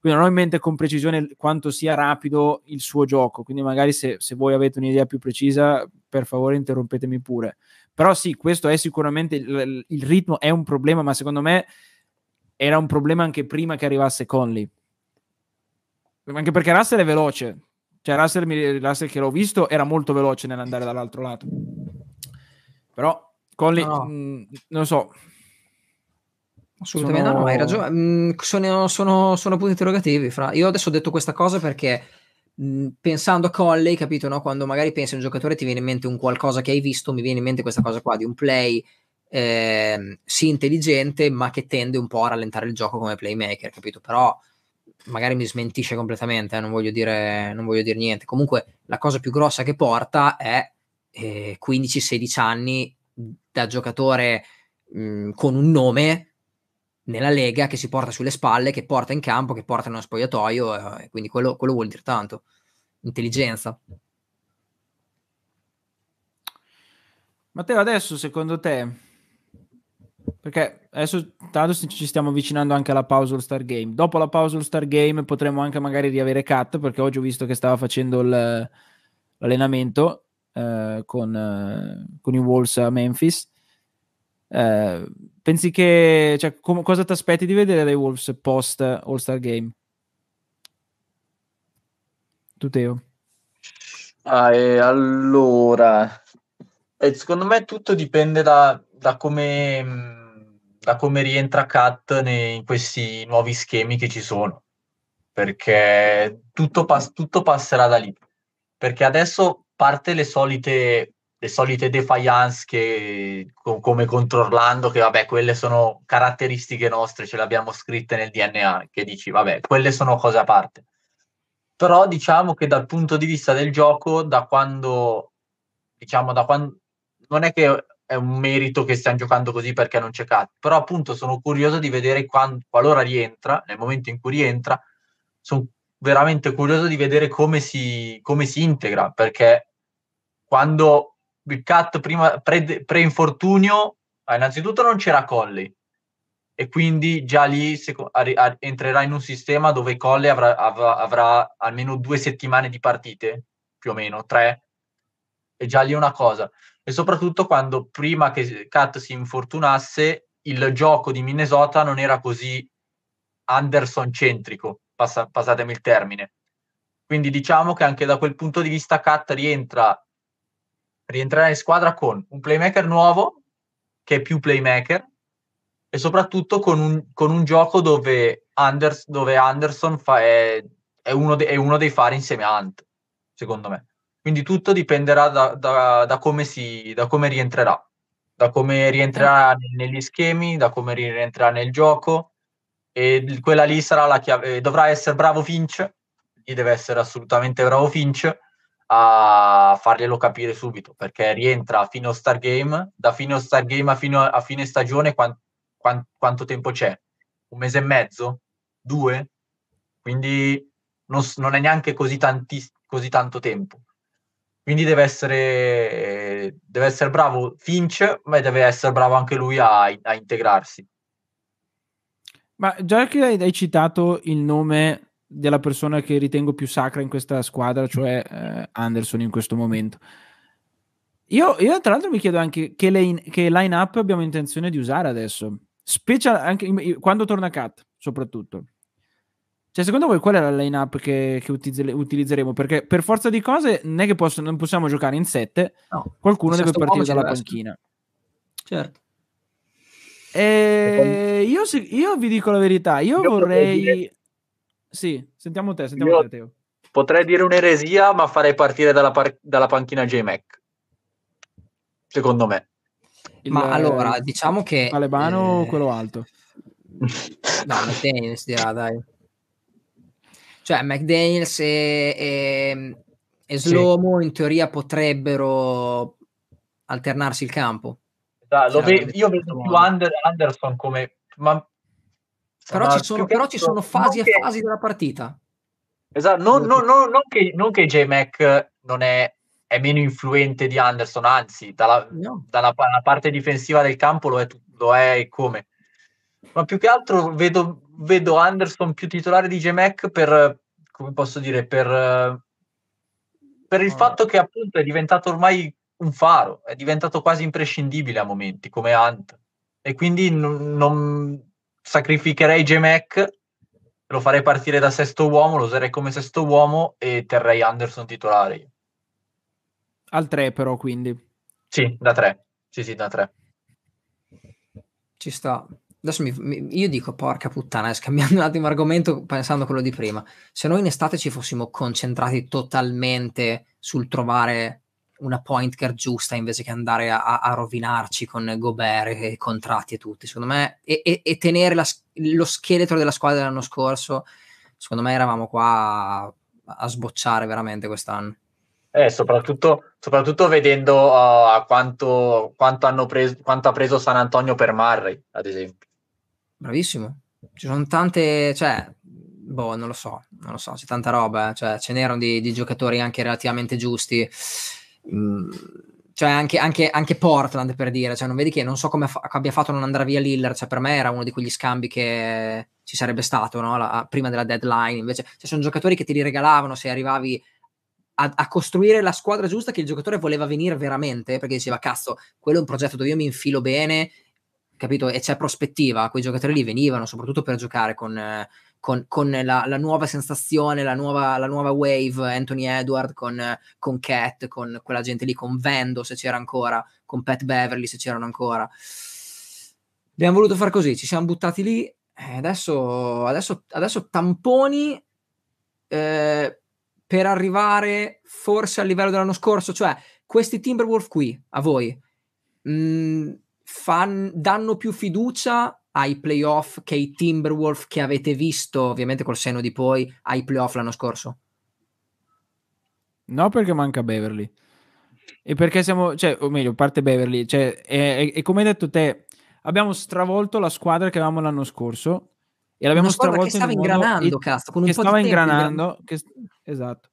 Quindi non ho in mente con precisione quanto sia rapido il suo gioco, quindi magari se, se voi avete un'idea più precisa, per favore interrompetemi pure. Però sì, questo è sicuramente il, il ritmo è un problema, ma secondo me era un problema anche prima che arrivasse Conley. Anche perché Russell è veloce. Cioè Russell, Russell che l'ho visto era molto veloce nell'andare dall'altro lato. Però Conley, no. mh, mm, non so, Assolutamente sono... no, hai ragione. Mm, sono, sono, sono, punti interrogativi. Fra. Io adesso ho detto questa cosa perché mh, mm, pensando a Colley, capito, no? quando magari pensi a un giocatore ti viene in mente un qualcosa che hai visto, mi viene in mente questa cosa qua di un play eh, sì intelligente, ma che tende un po' a rallentare il gioco come playmaker, capito? Però magari mi smentisce completamente, eh? non, voglio dire, non voglio dire niente. Comunque la cosa più grossa che porta è eh, 15-16 anni da giocatore mh, mm, con un nome nella Lega che si porta sulle spalle, che porta in campo, che porta nello spogliatoio, eh, quindi quello, quello vuol dire tanto. Intelligenza. Matteo, adesso secondo te, perché adesso tanto ci stiamo avvicinando anche alla pausa All Star Game, dopo la pausa All Star Game potremo anche magari riavere Cat, perché oggi ho visto che stava facendo il, l'allenamento eh, con, eh, con i Wolves a Memphis eh, pensi che cioè, com- cosa ti aspetti di vedere dai Wolves post All-Star Game? Tu Teo. Ah, e allora, eh, secondo me tutto dipende da, da, come, da come rientra nei, in questi nuovi schemi che ci sono, perché tutto, pass- tutto passerà da lì. Perché adesso parte le solite le solite defiance che, co- come contro Orlando, che vabbè, quelle sono caratteristiche nostre, ce le abbiamo scritte nel DNA, che dici, vabbè, quelle sono cose a parte. Però diciamo che dal punto di vista del gioco, da quando, diciamo, da quando, non è che è un merito che stiamo giocando così perché non c'è cat, però appunto sono curioso di vedere quando, qualora rientra, nel momento in cui rientra, sono veramente curioso di vedere come si, come si integra, perché quando il cut prima, pre, pre-infortunio, ah, innanzitutto non c'era Colley e quindi già lì se, a, a, entrerà in un sistema dove Colley avrà, avrà, avrà, almeno due settimane di partite, più o meno, tre, e già lì è una cosa. E soprattutto quando prima che Cat si infortunasse, il gioco di Minnesota non era così Anderson-centrico, passa, passatemi il termine. Quindi diciamo che anche da quel punto di vista Cat rientra rientrerà in squadra con un playmaker nuovo, che è più playmaker, e soprattutto con un, con un gioco dove, Anders, dove Anderson fa, è, è, uno de, è, uno dei fari insieme a Ant, secondo me. Quindi tutto dipenderà da, da, da, come, si, da come rientrerà, da come rientrerà negli schemi, da come rientrerà nel gioco e quella lì sarà la chiave. Dovrà essere bravo Finch, gli deve essere assolutamente bravo Finch a farglielo capire subito perché rientra a fine All-Star Game, da fine All-Star Game a fine, a fine stagione quant, quant, quanto tempo c'è? Un mese e mezzo? Due? Quindi non, non è neanche così, tanti, così tanto tempo. Quindi deve essere, deve essere bravo Finch, ma deve essere bravo anche lui a, a integrarsi. Ma già che hai, hai, citato il nome della persona che ritengo più sacra in questa squadra, cioè eh, Anderson in questo momento, io, io, tra l'altro mi chiedo anche che, che line up abbiamo intenzione di usare adesso, special anche quando torna Cat, soprattutto. Cioè, secondo voi qual è la line-up che, che utilizzeremo? Perché per forza di cose non è che posso, non possiamo giocare in sette, no, qualcuno deve partire dalla panchina. Certo. E io, io, vi dico la verità, io, io vorrei... Sì, sentiamo te, sentiamo io te, Teo. Potrei dire un'eresia, ma farei partire dalla, par- dalla panchina J-Mac. Secondo me. Il, ma allora, diciamo che... Talebano eh... o quello alto? no, tennis dirà, dai. Cioè, McDaniels e, e, e Slomo sì. in teoria potrebbero alternarsi il campo. Da, cioè, ve- io vedo più Under- Anderson come... Ma... Però, ci sono, però ci sono, fasi e che... fasi della partita. Esatto, non, non, non, non che, non che J-Mac non è, è, meno influente di Anderson, anzi, dalla, no. dalla, dalla, parte difensiva del campo lo è, lo è come. Ma più che altro vedo vedo Anderson più titolare di J-Mac per, come posso dire, per, per il oh. fatto che appunto è diventato ormai un faro, è diventato quasi imprescindibile a momenti come Ant e quindi non sacrificherei J-Mac, lo farei partire da sesto uomo, lo userei come sesto uomo e terrei Anderson titolare. Al 3 però quindi. Sì, da 3. Sì, sì, da 3. Ci sta. Adesso mi, mi, io dico, porca puttana, scambiando un attimo argomento pensando a quello di prima. Se noi in estate ci fossimo concentrati totalmente sul trovare una point guard giusta invece che andare a, a rovinarci con Gobert e contratti e tutti, secondo me, e, e, e tenere la, lo scheletro della squadra dell'anno scorso, secondo me eravamo qua a, a sbocciare veramente quest'anno. Eh, soprattutto, soprattutto vedendo uh, quanto, quanto, hanno preso, quanto ha preso San Antonio per Murray, ad esempio. Bravissimo. Ci sono tante, cioè, boh, non lo so, non lo so, c'è tanta roba, eh. cioè, ce n'erano di, di, giocatori anche relativamente giusti. Mm, cioè, anche, anche, anche, Portland per dire, cioè, non vedi che non so come fa- abbia fatto a non andare via Lillard, cioè, per me era uno di quegli scambi che ci sarebbe stato no? La, prima della deadline. Invece, cioè, sono giocatori che ti li regalavano se arrivavi a, a, costruire la squadra giusta che il giocatore voleva venire veramente, perché diceva, cazzo, quello è un progetto dove io mi infilo bene capito? E c'è prospettiva, quei giocatori lì venivano soprattutto per giocare con, eh, con, con la, la, nuova sensazione, la nuova, la nuova wave, Anthony Edward con, con Cat, con quella gente lì, con Vendo se c'era ancora, con Pat Beverly se c'erano ancora. Abbiamo voluto fare così, ci siamo buttati lì adesso, adesso, adesso tamponi eh, per arrivare forse al livello dell'anno scorso, cioè questi Timberwolf qui, a voi, mh, mm, fan, danno più fiducia ai playoff che i Timberwolf che avete visto, ovviamente col senno di poi, ai playoff l'anno scorso? No, perché manca Beverly. E perché siamo, cioè, o meglio, parte Beverly, cioè, e, e, come hai detto te, abbiamo stravolto la squadra che avevamo l'anno scorso e l'abbiamo stravolto che stava ingranando, cazzo, con un che po' stava di ingranando, che, esatto.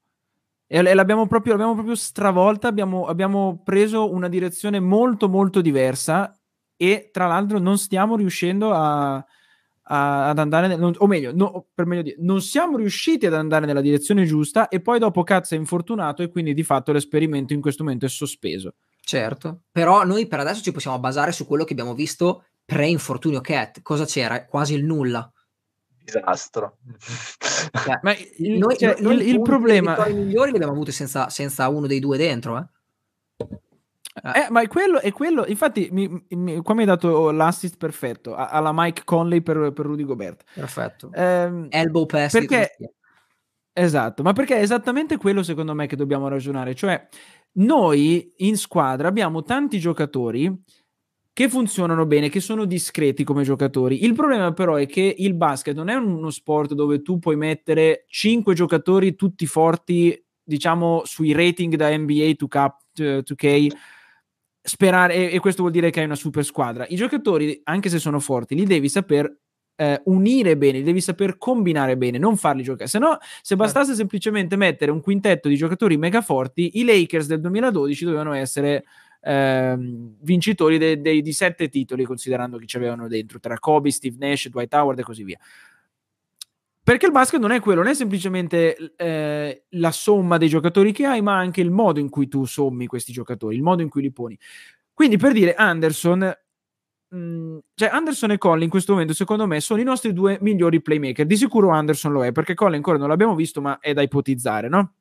E l'abbiamo proprio, l'abbiamo proprio stravolta, abbiamo, abbiamo preso una direzione molto molto diversa e tra l'altro non stiamo riuscendo a, a, ad andare, nel, o meglio, no, per meglio dire, non siamo riusciti ad andare nella direzione giusta e poi dopo cazzo è infortunato e quindi di fatto l'esperimento in questo momento è sospeso. Certo, però noi per adesso ci possiamo basare su quello che abbiamo visto pre-infortunio Cat. Cosa c'era? Quasi il nulla. Disastro. Cioè, Ma il, noi, cioè, noi il, il problema... I migliori li abbiamo avuti senza, senza uno dei due dentro, eh? Eh, eh, ma è quello, è quello. Infatti, mi, mi, qua mi hai dato l'assist perfetto alla Mike Conley per, per Rudy Gobert. Perfetto. Eh, Elbow pass. Perché, Esatto, ma perché è esattamente quello secondo me che dobbiamo ragionare, cioè noi in squadra abbiamo tanti giocatori che funzionano bene, che sono discreti come giocatori. Il problema però è che il basket non è uno sport dove tu puoi mettere 5 giocatori tutti forti, diciamo, sui rating da NBA 2K, 2K sperare, e, e questo vuol dire che hai una super squadra. I giocatori, anche se sono forti, li devi saper eh, unire bene, devi saper combinare bene, non farli giocare. Se no, se certo. bastasse semplicemente mettere un quintetto di giocatori mega forti, i Lakers del 2012 dovevano essere ehm, vincitori de- de- di sette titoli, considerando chi ci avevano dentro, tra Kobe, Steve Nash, Dwight Howard e così via. Perché il basket non è quello, non è semplicemente eh, la somma dei giocatori che hai, ma anche il modo in cui tu sommi questi giocatori, il modo in cui li poni. Quindi per dire Anderson, mh, mm, cioè Anderson e Colin in questo momento, secondo me, sono i nostri due migliori playmaker. Di sicuro Anderson lo è, perché Colin ancora non l'abbiamo visto, ma è da ipotizzare, no?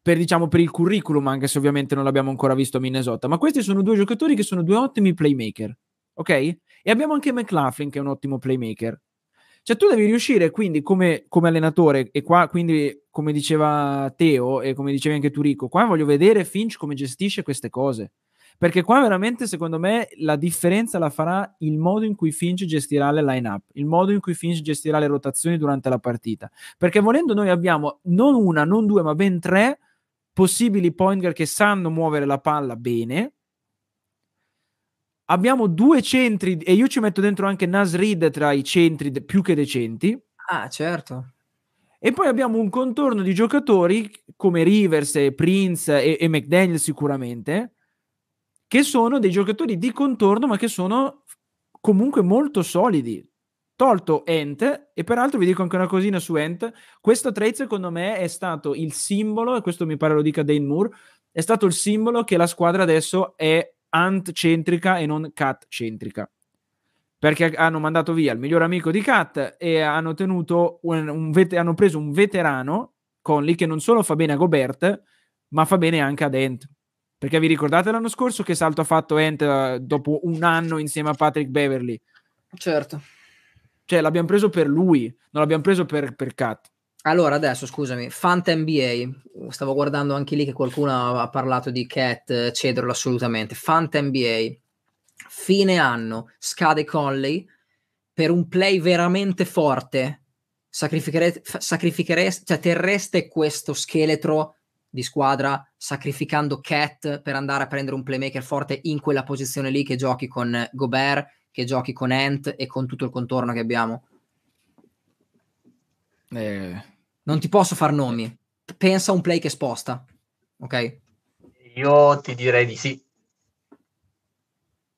per, diciamo, per il curriculum, anche se ovviamente non l'abbiamo ancora visto a Minnesota. Ma questi sono due giocatori che sono due ottimi playmaker, ok? E abbiamo anche McLaughlin che è un ottimo playmaker. Cioè tu devi riuscire quindi come, come allenatore, e qua quindi come diceva Teo e come dicevi anche tu Rico, qua voglio vedere Finch come gestisce queste cose. Perché qua veramente, secondo me, la differenza la farà il modo in cui Finch gestirà le line-up, il modo in cui Finch gestirà le rotazioni durante la partita. Perché volendo noi abbiamo non una, non due, ma ben tre possibili point guard che sanno muovere la palla bene. Abbiamo due centri e io ci metto dentro anche Nasrid tra i centri de- più che decenti. Ah, certo. E poi abbiamo un contorno di giocatori come Rivers, e Prince e, e McDaniel sicuramente, che sono dei giocatori di contorno ma che sono comunque molto solidi tolto Ent, e peraltro vi dico anche una cosina su Ent, questo trade secondo me è stato il simbolo, e questo mi pare lo dica Dane Moore, è stato il simbolo che la squadra adesso è Ant-centrica e non Cat-centrica. Perché hanno mandato via il miglior amico di Cat e hanno, tenuto un, un vet- hanno preso un veterano, Conley, che non solo fa bene a Gobert, ma fa bene anche ad Ent. Perché vi ricordate l'anno scorso che salto ha fatto Ent uh, dopo un anno insieme a Patrick Beverly? Certo. Cioè, l'abbiamo preso per lui, non l'abbiamo preso per, per Cat. Allora, adesso scusami, Fanta NBA, stavo guardando anche lì che qualcuno ha parlato di Cat, cederlo assolutamente. Fanta NBA, fine anno, scade Conley, per un play veramente forte, sacrifichereste, sacrifichereste cioè terreste questo scheletro di squadra sacrificando Cat per andare a prendere un playmaker forte in quella posizione lì che giochi con Gobert che giochi con Ant e con tutto il contorno che abbiamo. Eh. Non ti posso far nomi. Pensa a un play che sposta, ok? Io ti direi di sì,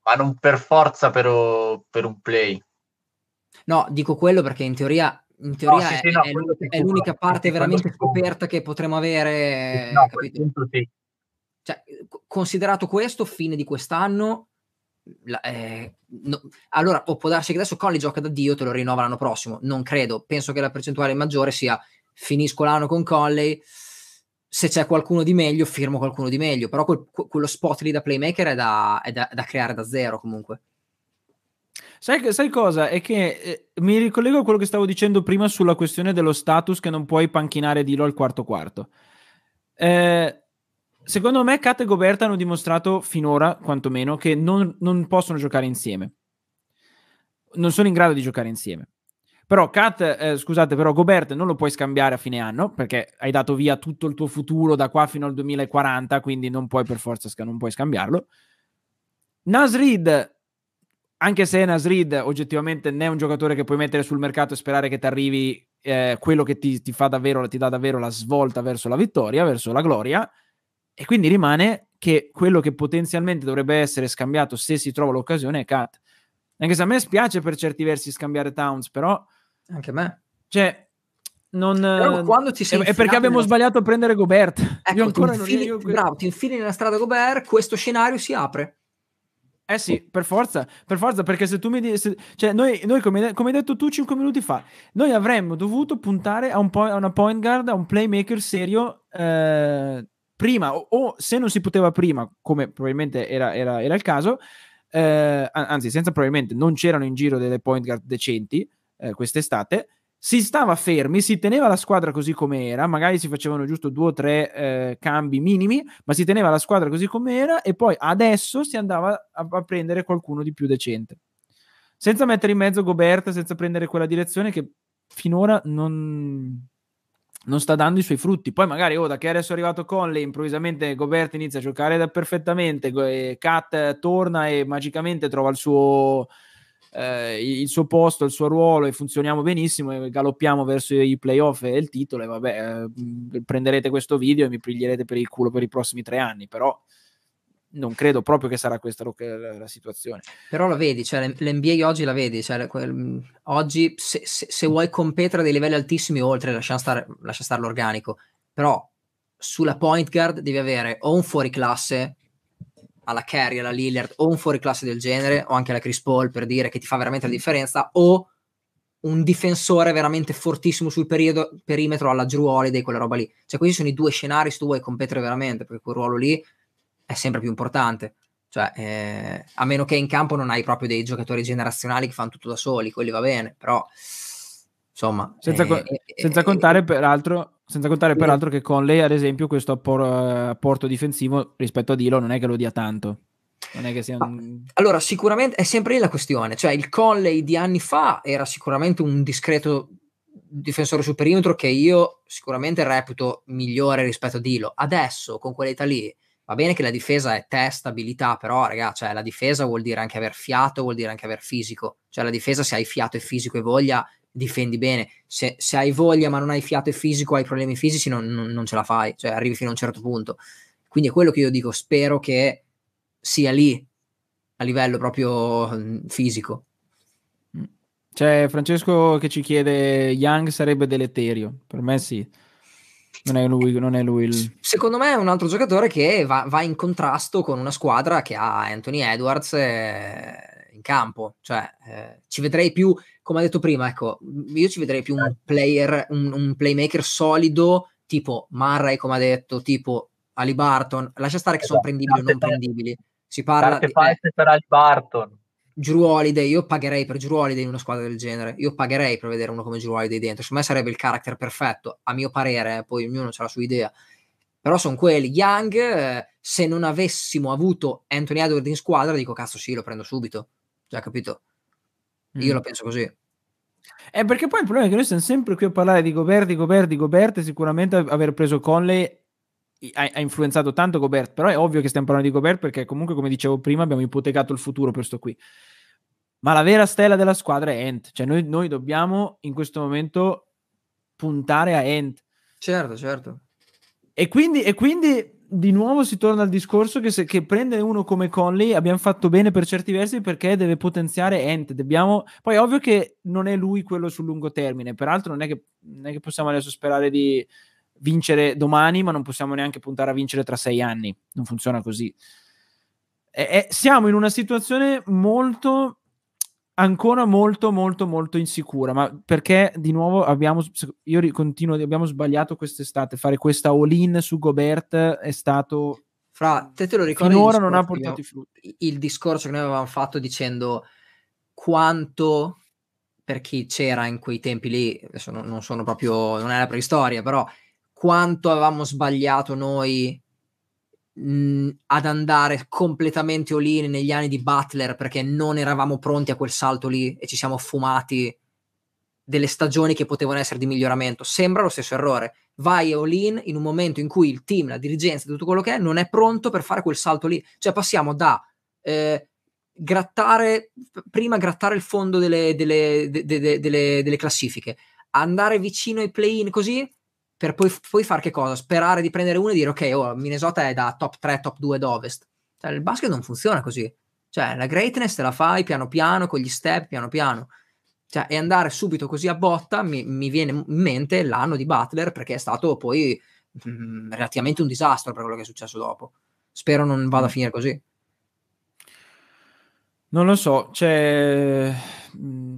ma non per forza per, per un play. No, dico quello perché in teoria, in teoria no, sì, sì, è, no, è, è, l'unica parte veramente scoperta che potremo avere. No, sì. cioè, considerato questo, fine di quest'anno, la, eh, no, allora può darsi che adesso Conley gioca da Dio, te lo rinnova l'anno prossimo. Non credo, penso che la percentuale maggiore sia finisco l'anno con Conley. Se c'è qualcuno di meglio, firmo qualcuno di meglio. Però quel, quello spot lì da playmaker è da, è da, da creare da zero comunque. Sai, sai, cosa? È che eh, mi ricollego a quello che stavo dicendo prima sulla questione dello status che non puoi panchinare Dilo al quarto quarto. Eh, Secondo me Kat e Gobert hanno dimostrato finora, quantomeno, che non, non, possono giocare insieme. Non sono in grado di giocare insieme. Però Kat, eh, scusate, però Gobert non lo puoi scambiare a fine anno perché hai dato via tutto il tuo futuro da qua fino al 2040, quindi non puoi per forza non puoi scambiarlo. Nasrid, anche se Nasrid oggettivamente non è un giocatore che puoi mettere sul mercato e sperare che ti arrivi eh, quello che ti, ti, fa davvero, ti dà davvero la svolta verso la vittoria, verso la gloria e quindi rimane che quello che potenzialmente dovrebbe essere scambiato se si trova l'occasione è Cat. Anche se a me spiace per certi versi scambiare Towns, però... Anche a me. Cioè, non... Però quando ti sei è perché abbiamo nella... sbagliato a prendere Gobert. Ecco, io ancora ti infili, non io... Bravo, ti infili nella strada Gobert, questo scenario si apre. Eh sì, per forza, per forza, perché se tu mi dici, cioè noi, noi come, come, hai detto tu 5 minuti fa, noi avremmo dovuto puntare a, un po- a una point guard, a un playmaker serio eh, prima, o, o, se non si poteva prima, come probabilmente era, era, era il caso, eh, anzi, senza probabilmente non c'erano in giro delle point guard decenti eh, quest'estate, si stava fermi, si teneva la squadra così com'era, magari si facevano giusto due o tre eh, cambi minimi, ma si teneva la squadra così com'era e poi adesso si andava a, a, prendere qualcuno di più decente. Senza mettere in mezzo Gobert, senza prendere quella direzione che finora non, non sta dando i suoi frutti. Poi magari, oh, da che adesso è arrivato Conley, improvvisamente Gobert inizia a giocare perfettamente, Cat torna e magicamente trova il suo eh, il suo posto, il suo ruolo e funzioniamo benissimo e galoppiamo verso i playoff e il titolo e vabbè, eh, prenderete questo video e mi piglierete per il culo per i prossimi tre anni, però non credo proprio che sarà questa la, la situazione. Però la vedi, cioè, l'NBA oggi la vedi, cioè, quel, oggi se, se, se, vuoi competere a dei livelli altissimi oltre, lascia stare, lascia stare l'organico, però sulla point guard devi avere o un fuori classe alla Carey, alla Lillard o un fuoriclasse del genere o anche alla Chris Paul per dire che ti fa veramente la differenza o un difensore veramente fortissimo sul periodo, perimetro alla Drew Holiday, quella roba lì. Cioè questi sono i due scenari se tu vuoi competere veramente perché quel ruolo lì è sempre più importante. Cioè, eh, a meno che in campo non hai proprio dei giocatori generazionali che fanno tutto da soli, quelli va bene, però insomma... Senza, co- eh, senza eh, contare peraltro senza contare peraltro che con lei, ad esempio, questo appor- apporto difensivo rispetto a Dilo non è che lo dia tanto. Non è che sia un... Allora, sicuramente è sempre lì la questione. Cioè, il Conley di anni fa era sicuramente un discreto difensore sul perimetro che io sicuramente reputo migliore rispetto a Dilo. Adesso, con quell'età lì, va bene che la difesa è testa, abilità, però, ragazzi, cioè, la difesa vuol dire anche aver fiato, vuol dire anche aver fisico. Cioè, la difesa, se hai fiato e fisico e voglia, difendi bene. Se, se, hai voglia ma non hai fiato e fisico, hai problemi fisici, non, non, non, ce la fai, cioè arrivi fino a un certo punto. Quindi è quello che io dico, spero che sia lì a livello proprio mm, fisico. Mm. C'è Francesco che ci chiede Young sarebbe deleterio, per me sì. Non è lui, non è lui il... Secondo me è un altro giocatore che va, va in contrasto con una squadra che ha Anthony Edwards campo. Cioè, eh, ci vedrei più come ha detto prima, ecco, io ci vedrei più un certo. player, un, un playmaker solido, tipo Murray, come ha detto, tipo Ali Barton. Lascia stare che sono esatto. prendibili o non prendibili. Si parla di eh, per Ali Barton. Drew Holiday, io pagherei per Drew Holiday in una squadra del genere. Io pagherei per vedere uno come Drew Holiday dentro. Secondo me sarebbe il character perfetto, a mio parere, eh, poi ognuno ha la sua idea. Però sono quelli. Young, eh, se non avessimo avuto Anthony Edwards in squadra, dico cazzo sì, lo prendo subito. Già capito? Io mm. la penso così. È perché poi il problema è che noi siamo sempre qui a parlare di Gobert, di Gobert, di Gobert e sicuramente aver preso Conley ha, ha, influenzato tanto Gobert, però è ovvio che stiamo parlando di Gobert perché comunque, come dicevo prima, abbiamo ipotecato il futuro per sto qui. Ma la vera stella della squadra è Ent, cioè noi, noi dobbiamo in questo momento puntare a Ent. Certo, certo. E quindi, e quindi di nuovo si torna al discorso che, se, che prende uno come Conley abbiamo fatto bene per certi versi perché deve potenziare Ent. Dobbiamo... Poi ovvio che non è lui quello sul lungo termine, peraltro non è che, non è che possiamo adesso sperare di vincere domani, ma non possiamo neanche puntare a vincere tra sei anni. Non funziona così. E, e, siamo in una situazione molto ancora molto molto molto insicura ma perché di nuovo abbiamo io continuo abbiamo sbagliato quest'estate. Fare questa all-in su Gobert è stato fra te te lo ricordi finora non ha portato i frutti. il discorso che noi avevamo fatto dicendo quanto per chi c'era in quei tempi lì adesso non, non sono proprio non è la preistoria però quanto avevamo sbagliato noi mh, ad andare completamente all-in negli anni di Butler perché non eravamo pronti a quel salto lì e ci siamo fumati delle stagioni che potevano essere di miglioramento. Sembra lo stesso errore. Vai all-in in un momento in cui il team, la dirigenza, tutto quello che è, non è pronto per fare quel salto lì. Cioè passiamo da eh, grattare, prima grattare il fondo delle, delle, de, de, de, delle classifiche, andare vicino ai play-in così, per poi, poi fare che cosa? Sperare di prendere uno e dire ok, oh, Minnesota è da top 3, top 2 d'Ovest. Cioè, il basket non funziona così. Cioè, la greatness te la fai piano piano, con gli step, piano piano. Cioè, e andare subito così a botta mi, mi viene in mente l'anno di Butler perché è stato poi mh, mm, relativamente un disastro per quello che è successo dopo. Spero non vada a mm. finire così. Non lo so, cioè,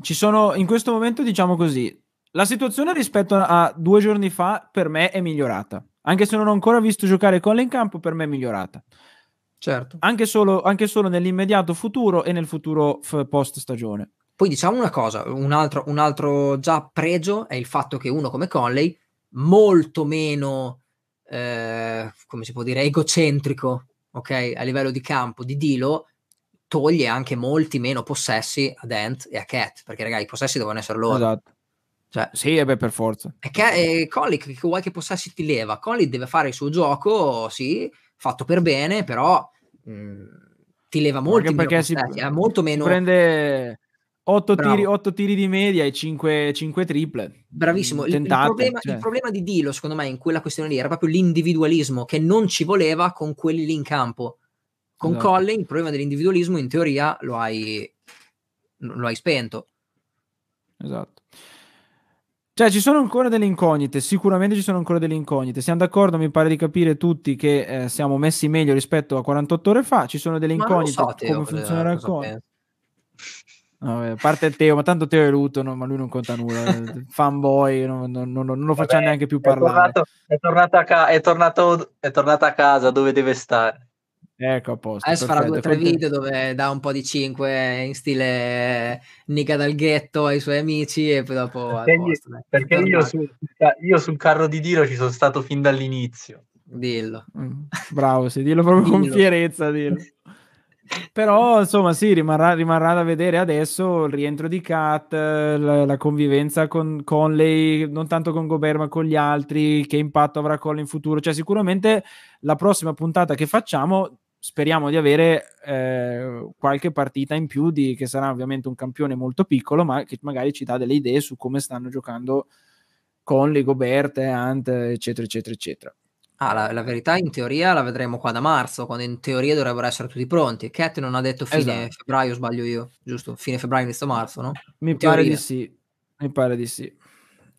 ci sono in questo momento, diciamo così, la situazione rispetto a due giorni fa per me è migliorata. Anche se non ho ancora visto giocare Colle in campo, per me è migliorata. Certo. Anche solo, anche solo nell'immediato futuro e nel futuro f- post stagione. Poi diciamo una cosa, un altro, un altro già pregio è il fatto che uno come Conley, molto meno, eh, come si può dire, egocentrico, ok, a livello di campo di Dilo, toglie anche molti meno possessi a Dent e a Cat, perché ragazzi i possessi devono essere loro. Esatto. Cioè, sì, e beh, per forza. Perché eh, Conley, che vuoi che possessi ti leva? Conley deve fare il suo gioco, sì, fatto per bene, però mh, mm, ti leva molti meno perché possessi, si, è molto meno... Prende 8 tiri, 8 tiri, di media e 5, 5 triple. Bravissimo. Tentate, il, problema, cioè. il, problema, di Dilo, secondo me, in quella questione lì era proprio l'individualismo che non ci voleva con quelli lì in campo. Con esatto. Collin il problema dell'individualismo in teoria lo hai, lo hai spento. Esatto. Cioè, ci sono ancora delle incognite, sicuramente ci sono ancora delle incognite. Siamo d'accordo, mi pare di capire tutti che eh, siamo messi meglio rispetto a 48 ore fa. Ci sono delle incognite so, Teo, come funzionerà il conto. Vabbè, a parte Teo, ma tanto Teo è Luton, ma lui non conta nulla. Fanboy, non, non, non, non lo facciamo neanche più parlare. È tornato, è, tornato ca- è, tornato, è tornato a casa dove deve stare. Ecco, a posto. Adesso farà due o tre video dove dà un po' di 5 in stile Nica dal ghetto ai suoi amici e poi dopo... Perché, posto, io, perché io, sul, io, sul, carro di Dilo ci sono stato fin dall'inizio. Dillo. Mm, bravo, sì, dillo proprio dillo. con fierezza, dillo. Però insomma sì, rimarrà, rimarrà, da vedere adesso il rientro di Kat, la, la, convivenza con Conley, non tanto con Gobert ma con gli altri, che impatto avrà Conley in futuro. Cioè sicuramente la prossima puntata che facciamo speriamo di avere eh, qualche partita in più di, che sarà ovviamente un campione molto piccolo ma che magari ci dà delle idee su come stanno giocando Conley, Gobert, Ant, eccetera eccetera eccetera. Ah, la, la, verità in teoria la vedremo qua da marzo, quando in teoria dovrebbero essere tutti pronti. Cat non ha detto fine esatto. febbraio, sbaglio io, giusto? Fine febbraio, inizio marzo, no? Mi in pare teoria. di sì. Mi pare di sì.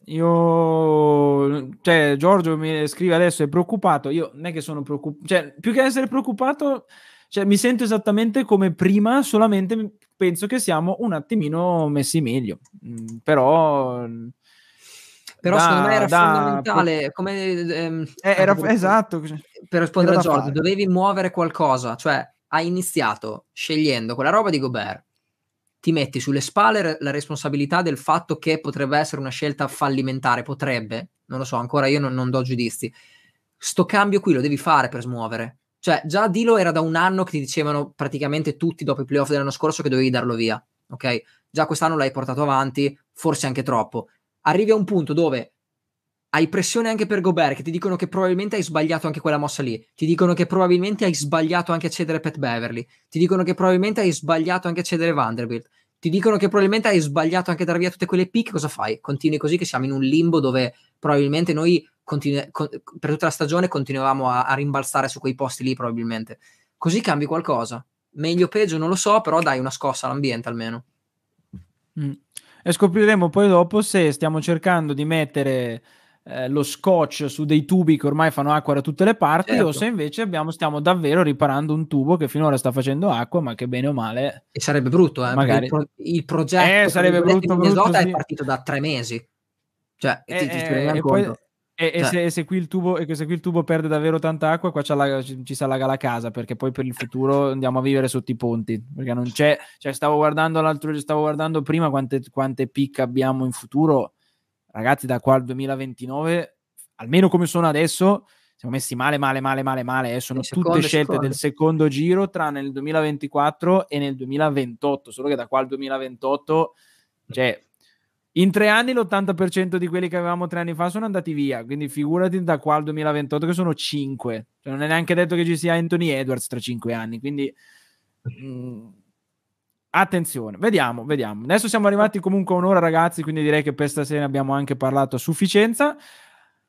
Io, cioè, Giorgio mi scrive adesso è preoccupato. Io non è che sono preoccupato, cioè, più che essere preoccupato, cioè, mi sento esattamente come prima, solamente penso che siamo un attimino messi meglio. Mm, però però da, secondo me era da, fondamentale come ehm, eh, era, per, esatto per rispondere a Giorgio dovevi muovere qualcosa cioè hai iniziato scegliendo quella roba di Gobert ti metti sulle spalle la responsabilità del fatto che potrebbe essere una scelta fallimentare potrebbe non lo so ancora io non, non do giudizi. Sto cambio qui lo devi fare per smuovere. Cioè già Dilo era da un anno che ti dicevano praticamente tutti dopo i playoff dell'anno scorso che dovevi darlo via ok? Già quest'anno l'hai portato avanti forse anche troppo. Arrivi a un punto dove hai pressione anche per Gobert, che ti dicono che probabilmente hai sbagliato anche quella mossa lì, ti dicono che probabilmente hai sbagliato anche a cedere Pat Beverly, ti dicono che probabilmente hai sbagliato anche a cedere Vanderbilt, ti dicono che probabilmente hai sbagliato anche a dare via tutte quelle pick, cosa fai? Continui così che siamo in un limbo dove probabilmente noi continu- con- per tutta la stagione continuavamo a-, a rimbalzare su quei posti lì probabilmente. Così cambi qualcosa. Meglio o peggio non lo so, però dai una scossa all'ambiente almeno. Mm e scopriremo poi dopo se stiamo cercando di mettere eh, lo scotch su dei tubi che ormai fanno acqua da tutte le parti certo. o se invece abbiamo, stiamo davvero riparando un tubo che finora sta facendo acqua ma che bene o male e sarebbe brutto eh, magari il, pro- il progetto eh, sarebbe brutto, brutto sì. è partito da tre mesi cioè eh, ti, ti, eh, e poi, e, cioè. e, se, se, qui tubo, e, se, qui il tubo, perde davvero tanta acqua, qua la, ci, ci si allaga la casa perché poi per il futuro andiamo a vivere sotto i ponti. Perché non c'è, cioè stavo guardando l'altro, stavo guardando prima quante, quante pic abbiamo in futuro. Ragazzi, da qua al 2029, almeno come sono adesso, siamo messi male, male, male, male, male. Eh. Sono tutte scelte secondo. del secondo giro tra nel 2024 e nel 2028. Solo che da qua al 2028, cioè in tre anni l'80% di quelli che avevamo tre anni fa sono andati via, quindi figurati da qua al 2028 che sono cinque. Cioè, non è neanche detto che ci sia Anthony Edwards tra cinque anni, quindi mh, mm, attenzione, vediamo, vediamo. Adesso siamo arrivati comunque a un'ora ragazzi, quindi direi che per stasera abbiamo anche parlato a sufficienza,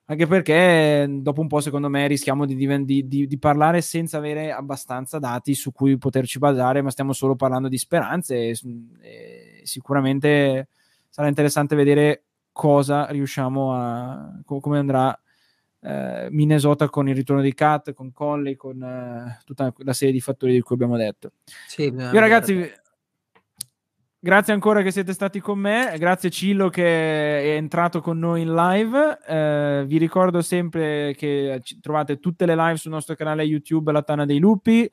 anche perché dopo un po' secondo me rischiamo di, di, di, di parlare senza avere abbastanza dati su cui poterci basare, ma stiamo solo parlando di speranze e, e sicuramente sarà interessante vedere cosa riusciamo a come andrà eh, Minnesota con il ritorno di Cat, con Conley, con eh, tutta la serie di fattori di cui abbiamo detto. Sì, Io ragazzi, grazie ancora che siete stati con me, grazie Cillo che è entrato con noi in live. Eh, vi ricordo sempre che trovate tutte le live sul nostro canale YouTube La Tana dei Lupi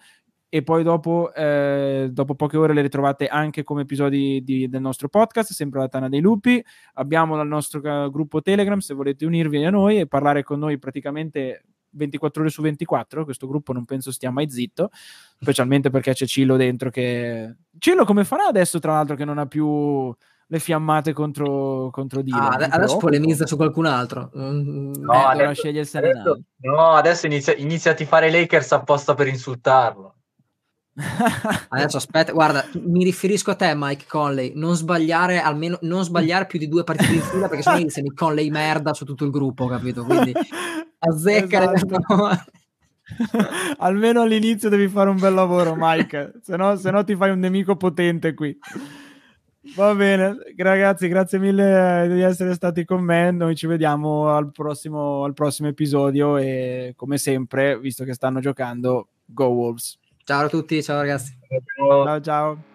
e poi dopo, eh, dopo poche ore le ritrovate anche come episodi di, del nostro podcast, sempre la Tana dei Lupi. Abbiamo il nostro gruppo Telegram se volete unirvi a noi e parlare con noi praticamente 24 ore su 24. Questo gruppo non penso stia mai zitto, specialmente perché c'è Cillo dentro che... Cillo come farà adesso, tra l'altro, che non ha più le fiammate contro, contro Dylan. Ah, adesso polemizza su qualcun altro. Mm, no, eh, adesso, sceglie il adesso, no, adesso inizia, inizia a tifare Lakers apposta per insultarlo. Adesso aspetta, guarda, mi riferisco a te, Mike Conley. Non sbagliare almeno non sbagliare più di due partite in fila perché sennò iniziano i Conley merda su tutto il gruppo, capito? Quindi azzecca esatto. almeno all'inizio devi fare un bel lavoro, Mike, se no, se no ti fai un nemico potente qui. Va bene, ragazzi, grazie mille di essere stati con me. Noi ci vediamo al prossimo, al prossimo episodio e come sempre, visto che stanno giocando, Go Wolves. Ciao a tutti, ciao ragazzi. Ciao ciao.